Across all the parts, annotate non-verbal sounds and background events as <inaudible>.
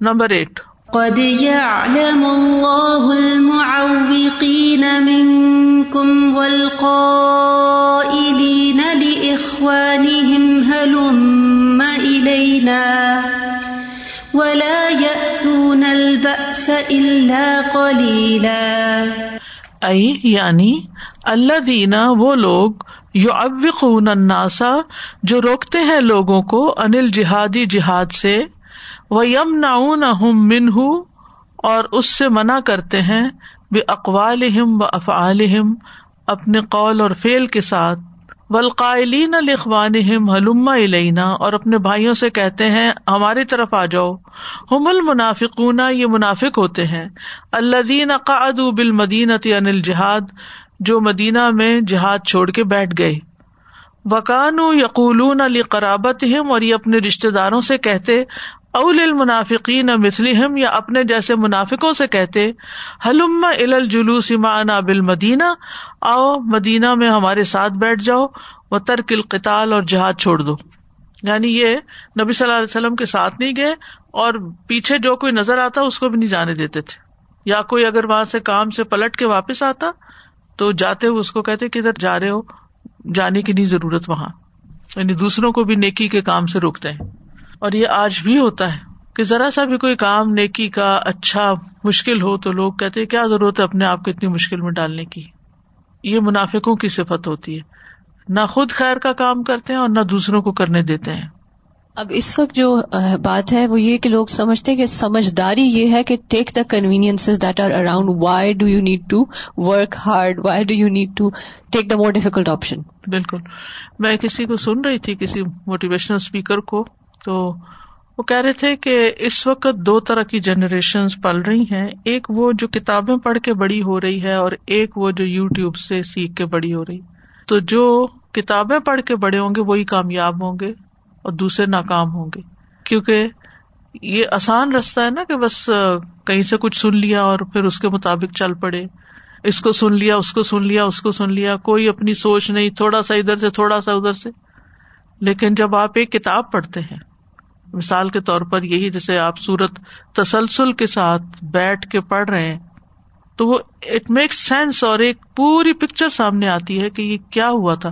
Number eight. قد يعلم الله المعوقين منكم والقائلين لإخوانهم هلم إلينا ولا يأتون البأس إلا قليلا۔ ائی یعنی دینا وہ لوگ یو ابقون الناسا جو روکتے ہیں لوگوں کو انل جہادی جہاد سے وہ یم ناؤن من اور اس سے منع کرتے ہیں بے اقوال و افعالہم اپنے قول اور فیل کے ساتھ۔ ولقائلین الخوان حلما علینا اور اپنے بھائیوں سے کہتے ہیں ہماری طرف آ جاؤ۔ ہم المنافقون، یہ منافق ہوتے ہیں۔ اللہ دین قعد بال مدینت انل جہاد جو مدینہ میں جہاد چھوڑ کے بیٹھ گئے۔ وکان یقول علی قرابت اور یہ اپنے رشتے داروں سے کہتے اول المنافقین مسلم یا اپنے جیسے منافقوں سے کہتے حلم الجلوس معنا بل مدینہ آؤ مدینہ میں ہمارے ساتھ بیٹھ جاؤ و ترک القتال اور جہاد چھوڑ دو. یعنی یہ نبی صلی اللہ علیہ وسلم کے ساتھ نہیں گئے، اور پیچھے جو کوئی نظر آتا، اس کو بھی نہیں جانے دیتے تھے۔ یا کوئی اگر وہاں سے کام سے پلٹ کے واپس آتا، تو جاتے ہوئے اس کو کہتے کدھر جا رہے ہو، جانے کی نہیں ضرورت وہاں۔ یعنی دوسروں کو بھی نیکی کے کام سے روکتے ہیں۔ اور یہ آج بھی ہوتا ہے کہ ذرا سا بھی کوئی کام نیکی کا اچھا مشکل ہو تو لوگ کہتے کیا ضرورت ہے اپنے آپ کو اتنی مشکل میں ڈالنے کی؟ یہ منافقوں کی صفت ہوتی ہے۔ نہ خود خیر کا کام کرتے ہیں اور نہ دوسروں کو کرنے دیتے ہیں۔ اب اس وقت جو بات ہے وہ یہ کہ لوگ سمجھتے کہ سمجھداری یہ ہے کہ take the conveniences that are around why do you need to work hard why do you need to take the more difficult option بالکل۔ میں کسی کو سن رہی تھی کسی موٹیویشنل اسپیکر کو تو وہ کہہ رہے تھے کہ اس وقت دو طرح کی جنریشن پل رہی ہیں۔ ایک وہ جو کتابیں پڑھ کے بڑی ہو رہی ہے اور ایک وہ جو یو ٹیوب سے سیکھ کے بڑی ہو رہی۔ تو جو کتابیں پڑھ کے بڑے ہوں گے وہی کامیاب ہوں گے اور دوسرے ناکام ہوں گے۔ کیونکہ یہ آسان رستہ ہے نا کہ بس کہیں سے کچھ سن لیا اور پھر اس کے مطابق چل پڑے۔ اس کو سن لیا، اس کو سن لیا، اس کو سن لیا۔ کوئی اپنی سوچ نہیں، تھوڑا سا ادھر سے، تھوڑا سا ادھر سے۔ لیکن جب آپ ایک کتاب پڑھتے ہیں، مثال کے طور پر یہی جیسے آپ سورت تسلسل کے ساتھ بیٹھ کے پڑھ رہے ہیں، تو وہ اٹ میک سینس اور ایک پوری پکچر سامنے آتی ہے کہ یہ کیا ہوا تھا۔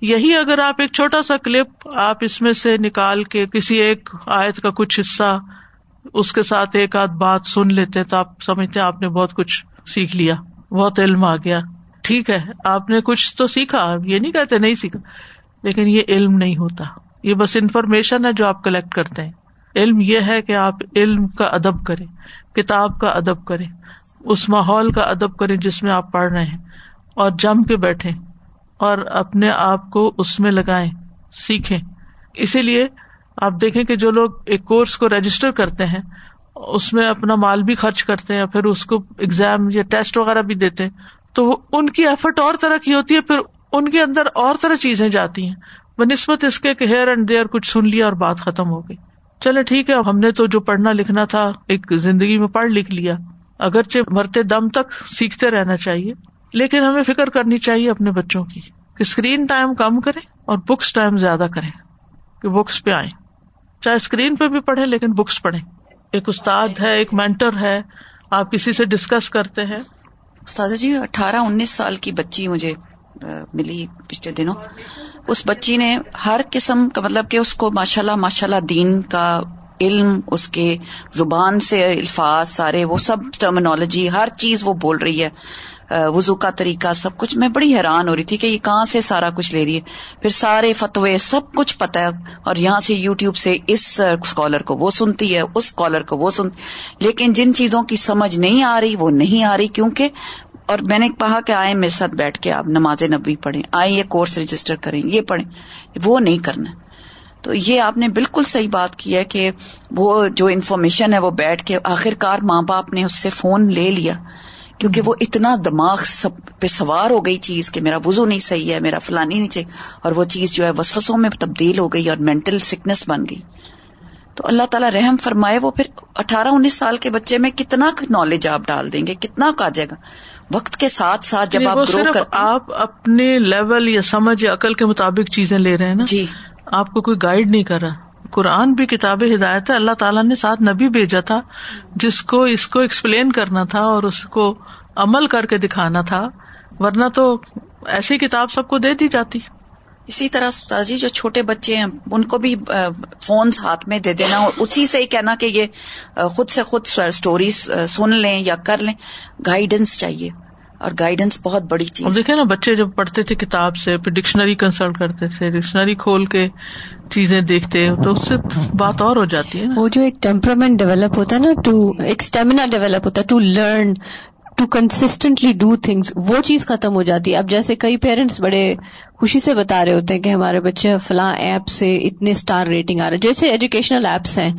یہی اگر آپ ایک چھوٹا سا کلپ آپ اس میں سے نکال کے کسی ایک آیت کا کچھ حصہ اس کے ساتھ ایک آدھ بات سن لیتے تو آپ سمجھتے آپ نے بہت کچھ سیکھ لیا، بہت علم آ گیا۔ ٹھیک ہے، آپ نے کچھ تو سیکھا یہ نہیں کہتے نہیں سیکھا۔ لیکن یہ علم نہیں ہوتا۔ یہ بس انفارمیشن ہے جو آپ کلیکٹ کرتے ہیں۔ علم یہ ہے کہ آپ علم کا ادب کریں، کتاب کا ادب کریں، اس ماحول کا ادب کریں جس میں آپ پڑھ رہے ہیں۔ اور جم کے بیٹھے اور اپنے آپ کو اس میں لگائیں، سیکھیں۔ اسی لیے آپ دیکھیں کہ جو لوگ ایک کورس کو رجسٹر کرتے ہیں، اس میں اپنا مال بھی خرچ کرتے ہیں پھر اس کو اگزام یا ٹیسٹ وغیرہ بھی دیتے ہیں، تو ان کی ایفرٹ اور طرح کی ہوتی ہے، پھر ان کے اندر اور طرح چیزیں جاتی ہیں۔ بہ نسبت اس کے ہیئر اینڈ دیئر کچھ سن لیا اور بات ختم ہو گئی۔ چلے ٹھیک ہے ہم نے تو جو پڑھنا لکھنا تھا، ایک زندگی میں پڑھ لکھ لیا۔ اگرچہ مرتے دم تک سیکھتے رہنا چاہیے، لیکن ہمیں فکر کرنی چاہیے اپنے بچوں کی کہ اسکرین ٹائم کم کرے اور بکس ٹائم زیادہ کریں، کہ بکس پہ آئیں۔ چاہے اسکرین پہ بھی پڑھے لیکن بکس پڑھیں۔ ایک استاد ہے، ایک مینٹر ہے، آپ کسی سے ڈسکس کرتے ہیں۔ استاد جی اٹھارہ انیس سال کی بچی مجھے ملی پچھلے دنوں۔ اس بچی نے ہر قسم کا مطلب کہ اس کو ماشاء اللہ ماشاء اللہ دین کا علم، اس کے زبان سے الفاظ، سارے وہ سب ٹرمنالوجی ہر چیز وہ بول رہی ہے۔ وزو کا طریقہ، سب کچھ۔ میں بڑی حیران ہو رہی تھی کہ یہ کہاں سے سارا کچھ لے رہی ہے۔ پھر سارے فتوے، سب کچھ پتا ہے۔ اور یہاں سے یو ٹیوب سے اس اسکالر کو وہ سنتی ہے، اس اسکالر کو وہ سن۔ لیکن جن چیزوں کی سمجھ نہیں آ رہی، وہ نہیں آ رہی، کیونکہ اور میں نے کہا کہ آئے میرے ساتھ بیٹھ کے آپ نماز نبی پڑھیں آئے یہ کورس رجسٹر کریں، یہ پڑھیں۔ وہ نہیں کرنا۔ تو یہ آپ نے بالکل صحیح بات کی ہے کہ وہ جو انفارمیشن ہے وہ بیٹھ کے آخر کار ماں باپ نے اس سے فون لے لیا۔ کیونکہ وہ اتنا دماغ سب پہ سوار ہو گئی چیز کہ میرا وزو نہیں صحیح ہے، میرا فلانی نہیں چاہیے۔ اور وہ چیز جو ہے وسوسوں میں تبدیل ہو گئی اور مینٹل سکنس بن گئی۔ تو اللہ تعالیٰ رحم فرمائے، وہ پھر اٹھارہ انیس سال کے بچے میں کتنا نالج آپ ڈال دیں گے، کتنا کا جائے گا۔ وقت کے ساتھ ساتھ جب آپ گرو کرتے آپ اپنے لیول یا سمجھ یا عقل کے مطابق چیزیں لے رہے ہیں نا؟ جی۔ آپ کو کوئی گائڈ نہیں کر رہا۔ قرآن بھی کتاب ہدایت ہے اللہ تعالیٰ نے ساتھ نبی بھیجا تھا جس کو اس کو ایکسپلین کرنا تھا اور اس کو عمل کر کے دکھانا تھا ورنہ تو ایسی کتاب سب کو دے دی جاتی۔ اسی طرح جی جو چھوٹے بچے ہیں ان کو بھی فونس ہاتھ میں دے دینا اور اسی سے ہی کہنا کہ یہ خود سے خود اسٹوریز سن لیں یا کر لیں۔ گائیڈنس چاہیے اور گائیڈنس بہت بڑی چیز دیکھے نا بچے جب پڑھتے تھے کتاب سے پھر ڈکشنری کنسلٹ کرتے تھے ڈکشنری کھول کے چیزیں دیکھتے تو اس سے بات اور ہو جاتی ہے وہ جو ایک ٹیمپرمنٹ ڈیولپ ہوتا ہے نا ٹو ایک اسٹیمنا ڈیولپ ہوتا ہے to learn to constantly do things وہ چیز ختم ہو جاتی ہے۔ اب جیسے کئی پیرنٹس بڑے خوشی سے بتا رہے ہوتے ہیں کہ ہمارے بچے فلاں ایپ سے اتنے اسٹار ریٹنگ آ رہے جیسے ایجوکیشنل ایپس ہیں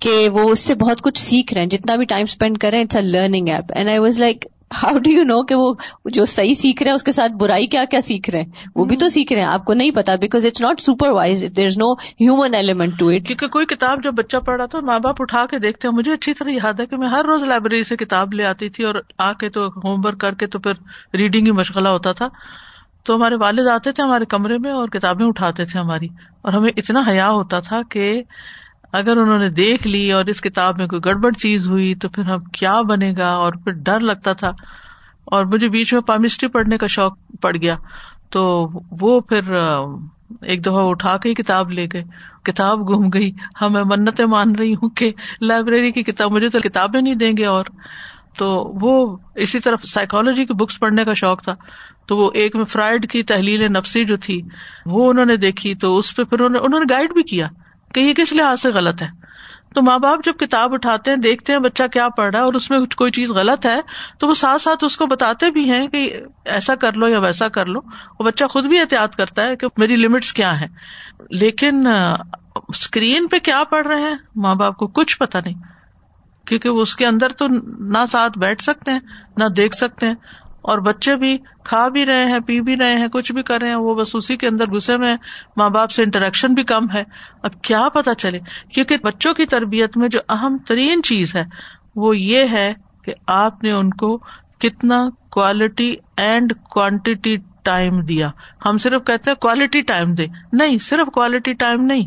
کہ وہ اس سے بہت کچھ سیکھ رہے ہیں۔ جتنا بھی ٹائم اسپینڈ کریں it's a learning app and I was like how do you know کہ وہ جو صحیح سیکھ رہے ہیں اس کے ساتھ برائی کیا کیا سیکھ رہے ہیں؟ وہ بھی تو سیکھ رہے ہیں آپ کو نہیں پتا because it's not supervise there is no human element to it کیونکہ کوئی کتاب جب بچہ پڑھا تو ماں باپ اٹھا کے دیکھتے ہیں مجھے اچھی طرح یاد ہے کہ میں ہر روز لائبریری سے کتاب لے آتی تھی اور آ کے تو ہوم ورک کر کے تو پھر ریڈنگ ہی مشغلہ ہوتا تھا۔ تو ہمارے والد آتے تھے ہمارے کمرے میں اور کتابیں اٹھاتے تھے ہماری۔ اور ہمیں اتنا حیا ہوتا تھا کہ اگر انہوں نے دیکھ لی اور اس کتاب میں کوئی گڑبڑ چیز ہوئی تو پھر اب کیا بنے گا؟ اور پھر ڈر لگتا تھا۔ اور مجھے بیچ میں پامسٹری پڑھنے کا شوق پڑ گیا۔ تو وہ پھر ایک دفعہ اٹھا کے ہی کتاب لے گئے۔ کتاب گم گئی۔ ہاں میں منتیں مان رہی ہوں کہ لائبریری کی کتاب مجھے تو کتابیں نہیں دیں گے۔ اور تو وہ اسی طرح سائیکولوجی کی بکس پڑھنے کا شوق تھا۔ تو وہ ایک میں فرائڈ کی تحلیل نفسی جو تھی، وہ انہوں نے دیکھی۔ تو اس پہ پھر انہوں نے گائڈ بھی کیا۔ کہ یہ کس لحاظ سے غلط ہے؟ تو ماں باپ جب کتاب اٹھاتے ہیں، دیکھتے ہیں بچہ کیا پڑھ رہا ہے اور اس میں کوئی چیز غلط ہے، تو وہ ساتھ ساتھ اس کو بتاتے بھی ہیں کہ ایسا کر لو یا ویسا کر لو۔ وہ بچہ خود بھی احتیاط کرتا ہے کہ میری لمٹس کیا ہے لیکن اسکرین پہ کیا پڑھ رہے ہیں؟ ماں باپ کو کچھ پتا نہیں۔ کیونکہ وہ اس کے اندر تو نہ ساتھ بیٹھ سکتے ہیں، نہ دیکھ سکتے ہیں۔ اور بچے بھی کھا بھی رہے ہیں، پی بھی رہے ہیں، کچھ بھی کر رہے ہیں، وہ بس اسی کے اندر گسے میں ماں باپ سے انٹریکشن بھی کم ہے۔ اب کیا پتا چلے۔ کیونکہ بچوں کی تربیت میں جو اہم ترین چیز ہے، وہ یہ ہے کہ آپ نے ان کو کتنا کوالٹی اینڈ کوانٹیٹی ٹائم دیا۔ ہم صرف کہتے ہیں کوالٹی ٹائم دے نہیں، صرف کوالٹی ٹائم نہیں۔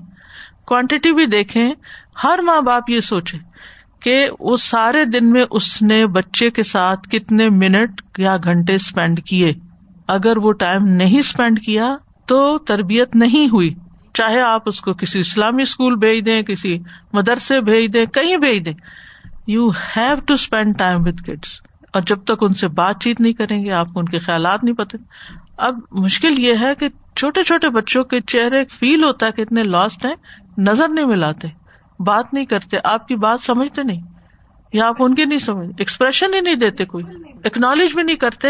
کوانٹیٹی بھی دیکھیں، ہر ماں باپ یہ سوچے کہ وہ سارے دن میں اس نے بچے کے ساتھ کتنے منٹ یا گھنٹے اسپینڈ کیے۔ اگر وہ ٹائم نہیں اسپینڈ کیا تو تربیت نہیں ہوئی۔ چاہے آپ اس کو کسی اسلامی اسکول بھیج دیں، کسی مدرسے بھیج دیں، کہیں بھیج دیں۔ You have to spend time with kids اور جب تک ان سے بات چیت نہیں کریں گے، آپ کو ان کے خیالات نہیں پتہ۔ اب مشکل یہ ہے کہ چھوٹے چھوٹے بچوں کے چہرے فیل ہوتا ہے کہ اتنے لاسٹ ہیں، نظر نہیں ملاتے، بات نہیں کرتے، آپ کی بات سمجھتے نہیں۔ یا آپ ان کی نہیں سمجھ ایکسپریشن ہی نہیں دیتے کوئی۔ اکنالج بھی نہیں کرتے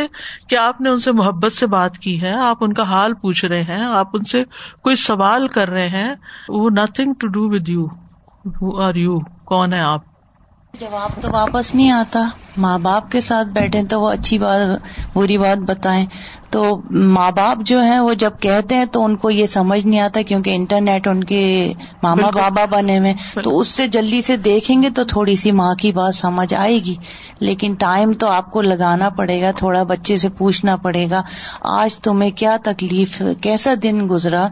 کہ آپ نے ان سے محبت سے بات کی ہے، آپ ان کا حال پوچھ رہے ہیں، آپ ان سے کوئی سوال کر رہے ہیں۔ وہ nothing to do with you are you کون ہے آپ؟ جواب تو واپس نہیں آتا۔ ماں باپ کے ساتھ بیٹھے تو وہ اچھی بات بری بات بتائیں۔ تو ماں باپ جو ہیں وہ جب کہتے ہیں تو ان کو یہ سمجھ نہیں آتا کیونکہ انٹرنیٹ ان کے ماما بابا بنے ہوئے۔ تو اس سے جلدی سے دیکھیں گے تو تھوڑی سی ماں کی بات سمجھ آئے گی۔ لیکن ٹائم تو آپ کو لگانا پڑے گا تھوڑا بچے سے پوچھنا پڑے گا۔ آج تمہیں کیا تکلیف کیسا دن گزرا؟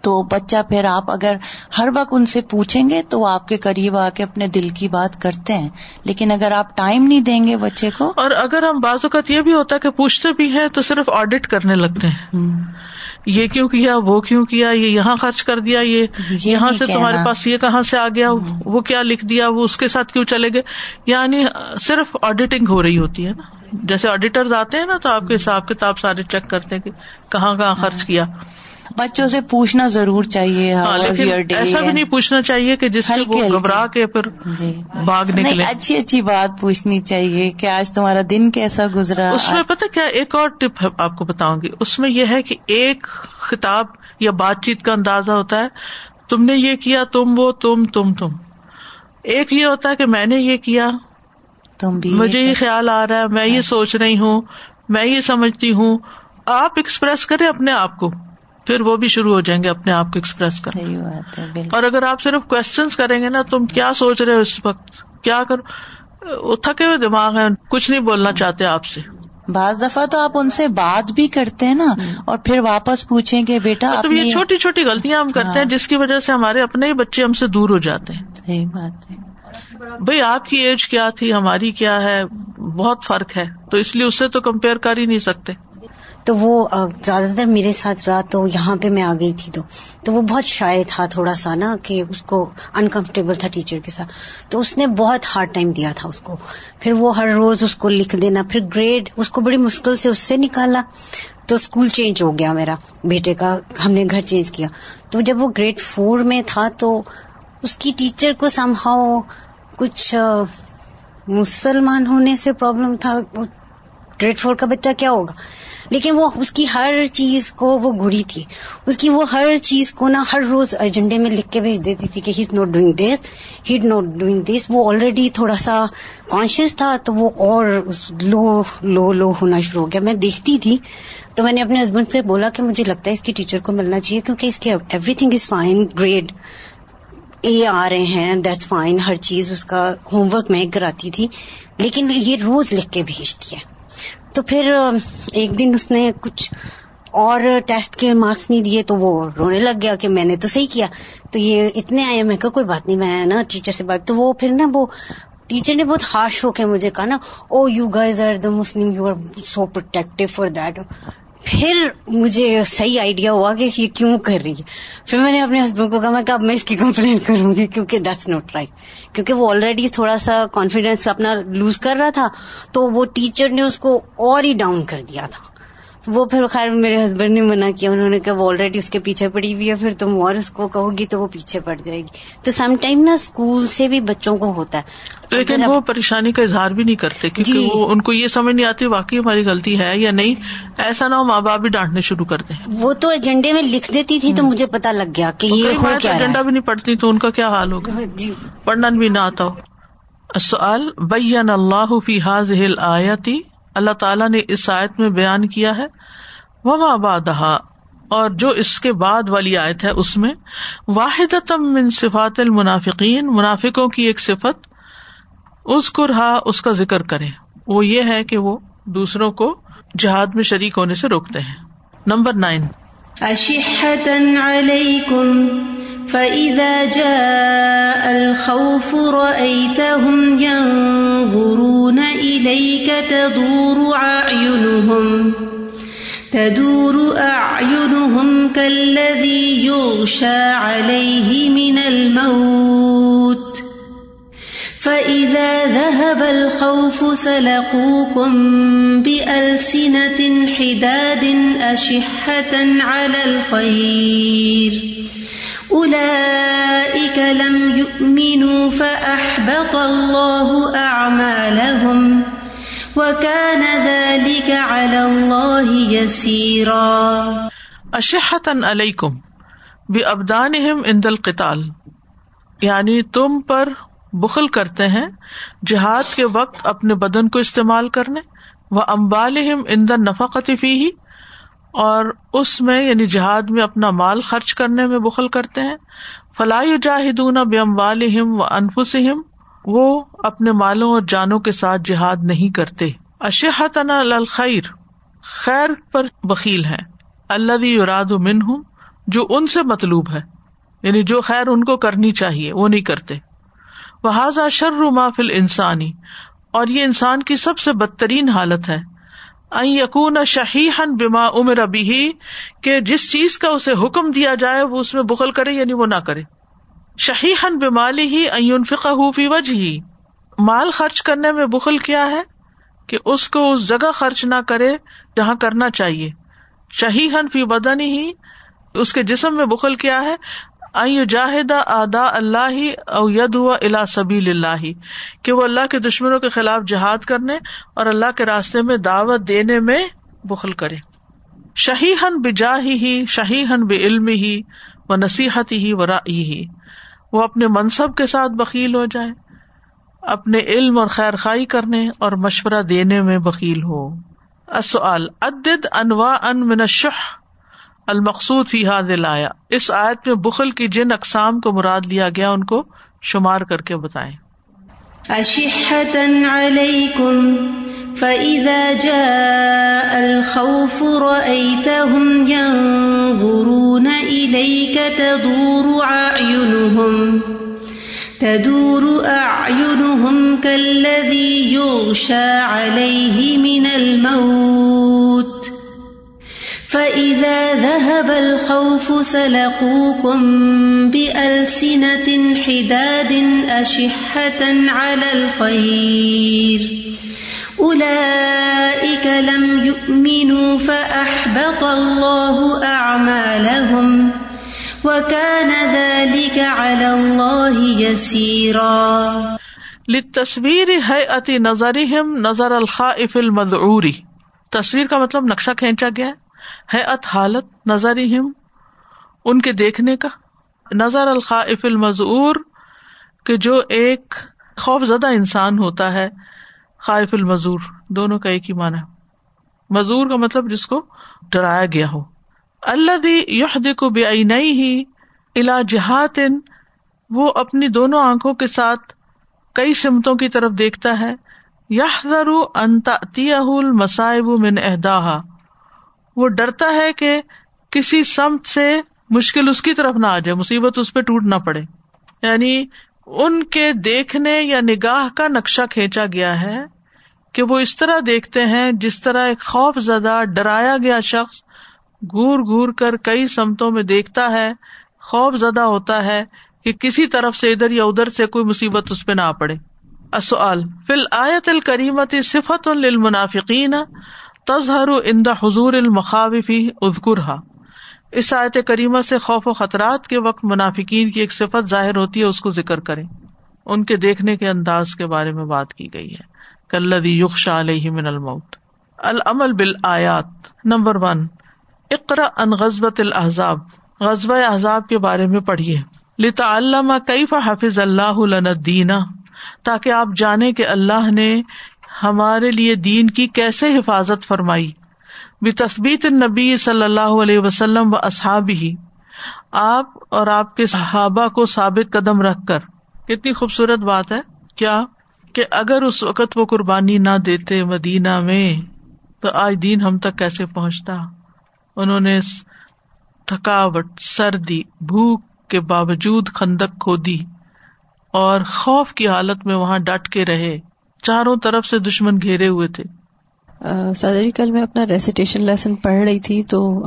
تو بچہ پھر آپ اگر ہر وقت ان سے پوچھیں گے تو وہ آپ کے قریب آ کے اپنے دل کی بات کرتے ہیں۔ لیکن اگر آپ ٹائم نہیں دیں گے بچے کو۔ اور اگر ہم بعض اوقات یہ بھی ہوتا ہے کہ پوچھتے بھی ہیں تو صرف آڈٹ کرنے لگتے ہیں۔ یہ کیوں کیا وہ کیوں کیا یہ یہاں خرچ کر دیا یہ یہاں سے تمہارے پاس یہ کہاں سے آ گیا؟ وہ کیا لکھ دیا؟ وہ اس کے ساتھ کیوں چلے گئے؟ یعنی صرف آڈیٹنگ ہو رہی ہوتی ہے نا۔ جیسے آڈیٹر آتے ہیں نا تو آپ کے حساب کتاب سارے چیک کرتے ہیں کہ کہاں کہاں خرچ کیا۔ بچوں سے پوچھنا ضرور چاہیے ہاں، ایسا بھی نہیں پوچھنا چاہیے کہ جس سے گھبرا کے پھر جی۔ باغ نکلے۔ اچھی اچھی بات پوچھنی چاہیے کہ آج تمہارا دن کیسا گزرا۔ اس میں پتا کیا ایک اور ٹپ آپ کو بتاؤں گی۔ اس میں یہ ہے کہ ایک خطاب یا بات چیت کا اندازہ ہوتا ہے تم نے یہ کیا تم وہ تم تم تم۔ ایک یہ ہوتا ہے کہ میں نے یہ کیا تم بھی مجھے یہ خیال آ رہا ہے میں یہ سوچ رہی ہوں میں یہ سمجھتی ہوں۔ آپ ایکسپریس کریں اپنے آپ کو۔ پھر وہ بھی شروع ہو جائیں گے اپنے آپ کو ایکسپریس کر اور اگر آپ صرف کوشچن کریں گے نا تم کیا سوچ رہے ہو اس وقت؟ کیا کر؟ تھکے ہوئے دماغ ہے کچھ نہیں بولنا چاہتے آپ سے۔ بعض دفعہ تو آپ ان سے بات بھی کرتے ہیں نا اور پھر واپس پوچھیں کہ بیٹا مطلب یہ چھوٹی چھوٹی غلطیاں ہم کرتے ہیں جس کی وجہ سے ہمارے اپنے ہی بچے ہم سے دور ہو جاتے ہیں۔ صحیح بات ہے۔ بھائی آپ کی ایج کیا تھی؟ ہماری کیا ہے؟ بہت فرق ہے تو اس لیے اس سے تو کمپیئر کر ہی نہیں سکتے۔ تو وہ زیادہ تر میرے ساتھ رہا تو یہاں پہ میں آ گئی تھی تو تو وہ بہت شائع تھا تھوڑا سا نا کہ اس کو انکمفرٹیبل تھا ٹیچر کے ساتھ۔ تو اس نے بہت ہارڈ ٹائم دیا تھا اس کو۔ پھر وہ ہر روز اس کو لکھ دینا۔ پھر گریڈ اس کو بڑی مشکل سے اس سے نکالا۔ تو اسکول چینج ہو گیا میرا۔ بیٹے کا ہم نے گھر چینج کیا۔ تو جب وہ گریڈ فور میں تھا تو اس کی ٹیچر کو سم ہاؤ کچھ مسلمان ہونے سے پرابلم تھا۔ گریڈ فور کا بچہ کیا ہوگا؟ لیکن وہ اس کی ہر چیز کو وہ گری تھی۔ اس کی وہ ہر چیز کو نا ہر روز ایجنڈے میں لکھ کے بھیج دیتی تھی کہ he is not doing this he is not doing this وہ آلریڈی تھوڑا سا کانشیس تھا تو وہ اور لو لو لو ہونا شروع ہو گیا۔ میں دیکھتی تھی تو میں نے اپنے ہسبینڈ سے بولا کہ مجھے لگتا ہے اس کی ٹیچر کو ملنا چاہیے کیونکہ اس کے everything is fine grade A آ رہے ہیں دیٹس فائن ہر چیز اس کا ہوم ورک میں کراتی تھی، لیکن یہ روز لکھ کے بھیجتی ہے۔ تو پھر ایک دن اس نے کچھ اور ٹیسٹ کے مارکس نہیں دیے تو وہ رونے لگ گیا کہ میں نے تو صحیح کیا۔ تو یہ اتنے آئے، میں کہا کوئی بات نہیں، میں نا ٹیچر سے بات۔ تو وہ پھر نا وہ ٹیچر نے بہت ہارش ہو کے مجھے کہا نا او you guys are the Muslim you are so protective for that پھر مجھے صحیح آئیڈیا ہوا کہ یہ کیوں کر رہی ہے۔ پھر میں نے اپنے ہسبینڈ کو کہا، میں کہ اب میں اس کی کمپلین <laughs> کروں گی کیونکہ دیٹس ناٹ رائٹ کیونکہ وہ آلریڈی تھوڑا سا کانفیڈینس اپنا لوز کر رہا تھا، تو وہ ٹیچر نے اس کو اور ہی ڈاؤن کر دیا تھا۔ وہ پھر خیر میرے ہسبینڈ نے منع کیا انہوں نے کہا وہ آلریڈی اس کے پیچھے پڑی ہوئی ہے پھر تم اور اس کو کہو گی تو وہ پیچھے پڑ جائے گی۔ تو سم ٹائم نا اسکول سے بھی بچوں کو ہوتا ہے۔ لیکن وہ پریشانی کا اظہار بھی نہیں کرتے کیونکہ جی۔ وہ ان کو یہ سمجھ نہیں آتی واقعی ہماری غلطی ہے یا نہیں۔ ایسا نہ ہو ماں باپ بھی ڈانٹنے شروع کر دیں۔ وہ تو ایجنڈے میں لکھ دیتی تھی تو مجھے پتا لگ گیا کہ یہ ایجنڈا بھی نہیں پڑھتی تو ان کا کیا حال ہوگا؟ جی۔ پڑھنا بھی نہ آتا۔ ہو سوال بین اللہ فی حاض آیتی اللہ تعالیٰ نے اس آیت میں بیان کیا ہے، وما بادہ اور جو اس کے بعد والی آیت ہے اس میں واحد من صفات المنافقین منافقوں کی ایک صفت، اس کو رہا، اس کا ذکر کرے وہ یہ ہے کہ وہ دوسروں کو جہاد میں شریک ہونے سے روکتے ہیں۔ Number nine. فَإِذَا جَاءَ الْخَوْفُ رَأَيْتَهُمْ يَنظُرُونَ إِلَيْكَ تَدُورُ أَعْيُنُهُمْ تدور أعينهم كالذي يغشى عليه من الموت فإذا ذهب الخوف سلقوكم بألسنة حداد أشحة على الخير أولئك لم يؤمنوا فأحبط الله أعمالهم اشحتن علیکم بھی ابدان اندل قطال یعنی تم پر بخل کرتے ہیں جہاد کے وقت اپنے بدن کو استعمال کرنے و امبال اندن نفقتی فی ہی اور اس میں یعنی جہاد میں اپنا مال خرچ کرنے میں بخل کرتے ہیں۔ فلاح جاہدون بے امبال و انفسم وہ اپنے مالوں اور جانوں کے ساتھ جہاد نہیں کرتے۔ اشحت الخیر، خیر پر بکیل ہے اللہ یوراد من ہوں جو ان سے مطلوب ہے۔ یعنی جو خیر ان کو کرنی چاہیے، وہ نہیں کرتے۔ وہ حاضا شر فل انسانی اور یہ انسان کی سب سے بدترین حالت ہے۔ یقون شہیحن بما عمر ابھی کہ جس چیز کا اسے حکم دیا جائے وہ اس میں بخل کرے یعنی وہ نہ کرے۔ شہیحن بمالی ہی این فقہ فی وجہ ہی مال خرچ کرنے میں بخل کیا ہے کہ اس کو اس جگہ خرچ نہ کرے جہاں کرنا چاہیے۔ شہیحن فی بدن ہی اس کے جسم میں بخل کیا ہے۔ جاہد ادا اللہ او ید الا سبی اللہ، کہ وہ اللہ کے دشمنوں کے خلاف جہاد کرنے اور اللہ کے راستے میں دعوت دینے میں بخل کرے۔ شہیحن بجا ہی شہیحن بے علم ہی و نصیحت ہی و رائی ہی وہ اپنے منصب کے ساتھ بکیل ہو جائے، اپنے علم اور خیر خائی کرنے اور مشورہ دینے میں بکیل ہو۔ عدد انواع ان من الشح۔ المقصود فی حاد آیا اس آیت میں بخل کی جن اقسام کو مراد لیا گیا، ان کو شمار کر کے بتائیں۔ اشحة عليكم فإذا جاء الخوف رأيتهم ينظرون إليك تدور أعينهم تدور أعينهم كالذي يغشى عليه من الموت فإذا ذهب الخوف سلقوكم بألسنة حداد أشحة على الخير أولئك لم يؤمنوا فأحبط الله أعمالهم وكان ذلك على الله يسيرا لتصویر حیعت نظرهم نظر الخائف المذعوری تصویر کا مطلب نقشہ کھینچا گیا حیعت حالت نظرهم ان کے دیکھنے کا۔ نظر الخائف المذعور، کہ جو ایک خوف زدہ انسان ہوتا ہے، خائف المزور دونوں کا ایک ہی معنی مزور کا مطلب جس کو ڈرایا گیا ہو۔ اللہ یحد کو بے ہی الا جہات، وہ اپنی دونوں آنکھوں کے ساتھ کئی سمتوں کی طرف دیکھتا ہے۔ المصائب من اہدا وہ ڈرتا ہے کہ کسی سمت سے مشکل اس کی طرف نہ آ جائے، مصیبت اس پہ ٹوٹ نہ پڑے۔ یعنی ان کے دیکھنے یا نگاہ کا نقشہ کھینچا گیا ہے کہ وہ اس طرح دیکھتے ہیں جس طرح ایک خوف زدہ، ڈرایا گیا شخص گور گور کر کئی سمتوں میں دیکھتا ہے، خوف زدہ ہوتا ہے کہ کسی طرف سے ادھر یا ادھر سے کوئی مصیبت اس پہ نہ پڑے۔ اصل فل آیت الکریمت صفت المنافقین تظہر اند حضور المخافی ازکرہ اس آیت کریمہ سے خوف و خطرات کے وقت منافقین کی ایک صفت ظاہر ہوتی ہے، اس کو ذکر کریں۔ ان کے دیکھنے کے انداز کے بارے میں بات کی گئی ہے۔ کلدی یقشا علیہ من الموت۔ العمل بال آیات نمبر ون۔ اقرا ان غزبت الحضاب غزب احزاب کے بارے میں پڑھیے۔ لتا علامہ کئی حافظ اللہ دینا تاکہ آپ جانے کہ اللہ نے ہمارے لیے دین کی کیسے حفاظت فرمائی؟ بھی تصبیت نبی صلی اللہ علیہ وسلم و اصحاب ہی آپ اور آپ کے صحابہ کو ثابت قدم رکھ کر۔ کتنی خوبصورت بات ہے۔ کیا؟ کہ اگر اس وقت وہ قربانی نہ دیتے مدینہ میں، تو آج دین ہم تک کیسے پہنچتا؟ انہوں نے تھکاوٹ، سردی، بھوک کے باوجود خندک کھو دی اور خوف کی حالت میں وہاں ڈٹ کے رہے۔ چاروں طرف سے دشمن گھیرے ہوئے تھے۔ سادری کل میں اپنا ریسیٹیشن لیسن پڑھ رہی تھی تو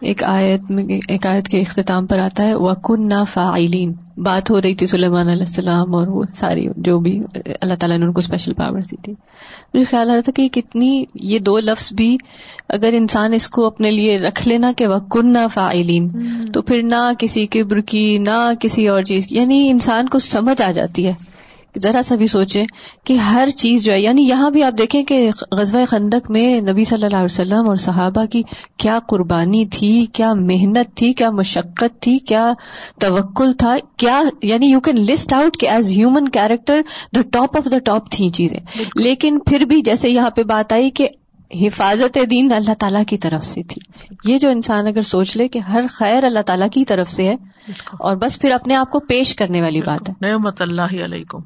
ایک آیت میں ایک آیت کے اختتام پر آتا ہے وکن نا فعلین بات ہو رہی تھی سلیمان علیہ السلام اور وہ ساری جو بھی اللہ تعالیٰ نے ان کو اسپیشل پاور دی تھی۔ مجھے خیال آ رہا تھا کہ کتنی یہ دو لفظ بھی اگر انسان اس کو اپنے لیے رکھ لینا کہ وکن نا فعلین تو پھر نہ کسی قبر کی نہ کسی اور چیز یعنی انسان کو سمجھ آ جاتی ہے۔ ذرا سا بھی سوچے کہ ہر چیز جو ہے یعنی یہاں بھی آپ دیکھیں کہ غزوہ خندق میں نبی صلی اللہ علیہ وسلم اور صحابہ کی کیا قربانی تھی کیا محنت تھی کیا مشقت تھی کیا توکل تھا کیا یعنی یو کین لسٹ آؤٹ کہ as human character the top of the top تھی چیزیں۔ لیکن پھر بھی جیسے یہاں پہ بات آئی کہ حفاظت دین اللہ تعالیٰ کی طرف سے تھی۔ یہ جو انسان اگر سوچ لے کہ ہر خیر اللہ تعالیٰ کی طرف سے ہے اور بس پھر اپنے آپ کو پیش کرنے والی بات ہے۔ نعمت اللہ علیکم۔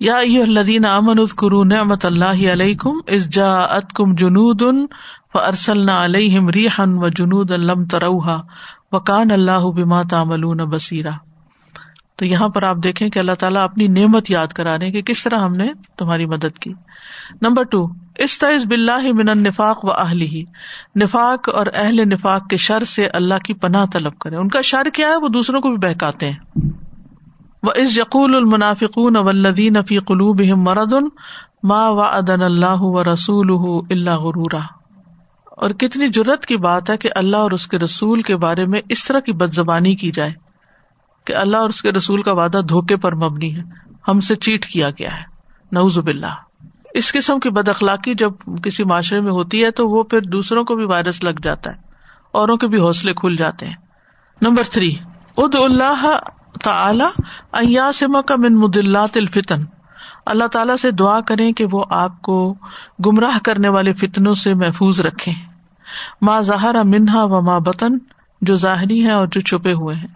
یا الذین امن اذکروا نعمت اللہ علیکم از جاءت کم جنود فارسلنا علیہم ریحا و لم تروها وکان اللہ بما تعملون بصیرا تو یہاں پر آپ دیکھیں کہ اللہ تعالیٰ اپنی نعمت یاد کرا رہے کہ کس طرح ہم نے تمہاری مدد کی۔ نمبر ٹو استعز بلّہ من النفاق و اہلی ہی نفاق اور اہل نفاق کے شر سے اللہ کی پناہ طلب کرے ان کا شر کیا ہے؟ وہ دوسروں کو بھی بہکاتے ہیں۔ وہ اس یقول المنافقون ولدین فی قلوب مرد ما و ادن اللہ و رسول اللہ غرورا۔ اور کتنی جرت کی بات ہے کہ اللہ اور اس کے رسول کے بارے میں اس طرح کی بد زبانی کی جائے کہ اللہ اور اس کے رسول کا وعدہ دھوکے پر مبنی ہے۔ ہم سے چیٹ کیا گیا ہے۔ نوز باللہ۔ اس قسم کی بد اخلاقی جب کسی معاشرے میں ہوتی ہے تو وہ پھر دوسروں کو بھی وائرس لگ جاتا ہے، اوروں کے بھی حوصلے کھل جاتے ہیں۔ نمبر تھری اد اللہ تعالی ایاسما کا من مدلات الفتن۔ اللہ تعالیٰ سے دعا کریں کہ وہ آپ کو گمراہ کرنے والے فتنوں سے محفوظ رکھے ماں ظاہر منہا و ماں بطن، جو ظاہری ہے اور جو چھپے ہوئے ہیں۔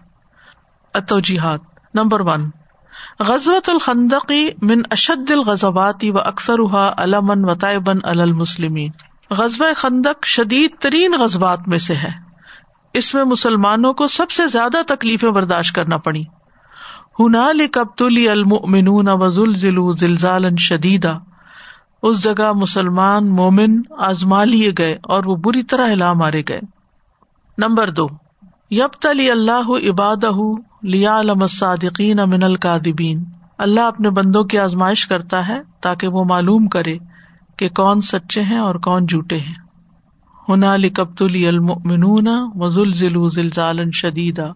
اتوجیحات نمبر ون۔ غزوت الخندقی من اشد الغزواتی و اکثر علمن وطائبن المسلمین۔ غزب خندق شدید ترین غزبات میں سے ہے۔ اس میں مسلمانوں کو سب سے زیادہ تکلیفیں برداشت کرنا پڑی۔ ہنال کبتلی المؤمنون وزل ذلو زلزال شدیدا۔ اس جگہ مسلمان مومن آزما لیے گئے اور وہ بری طرح ہلا مارے گئے۔ نمبر دو یب تلی اللہ عباد لیا صادقین امن القادبین اللہ اپنے بندوں کی آزمائش کرتا ہے تاکہ وہ معلوم کرے کہ کون سچے ہیں اور کون جھوٹے ہیں۔ ہنا لکبت المنون وزل ذلو زلزال شدیدا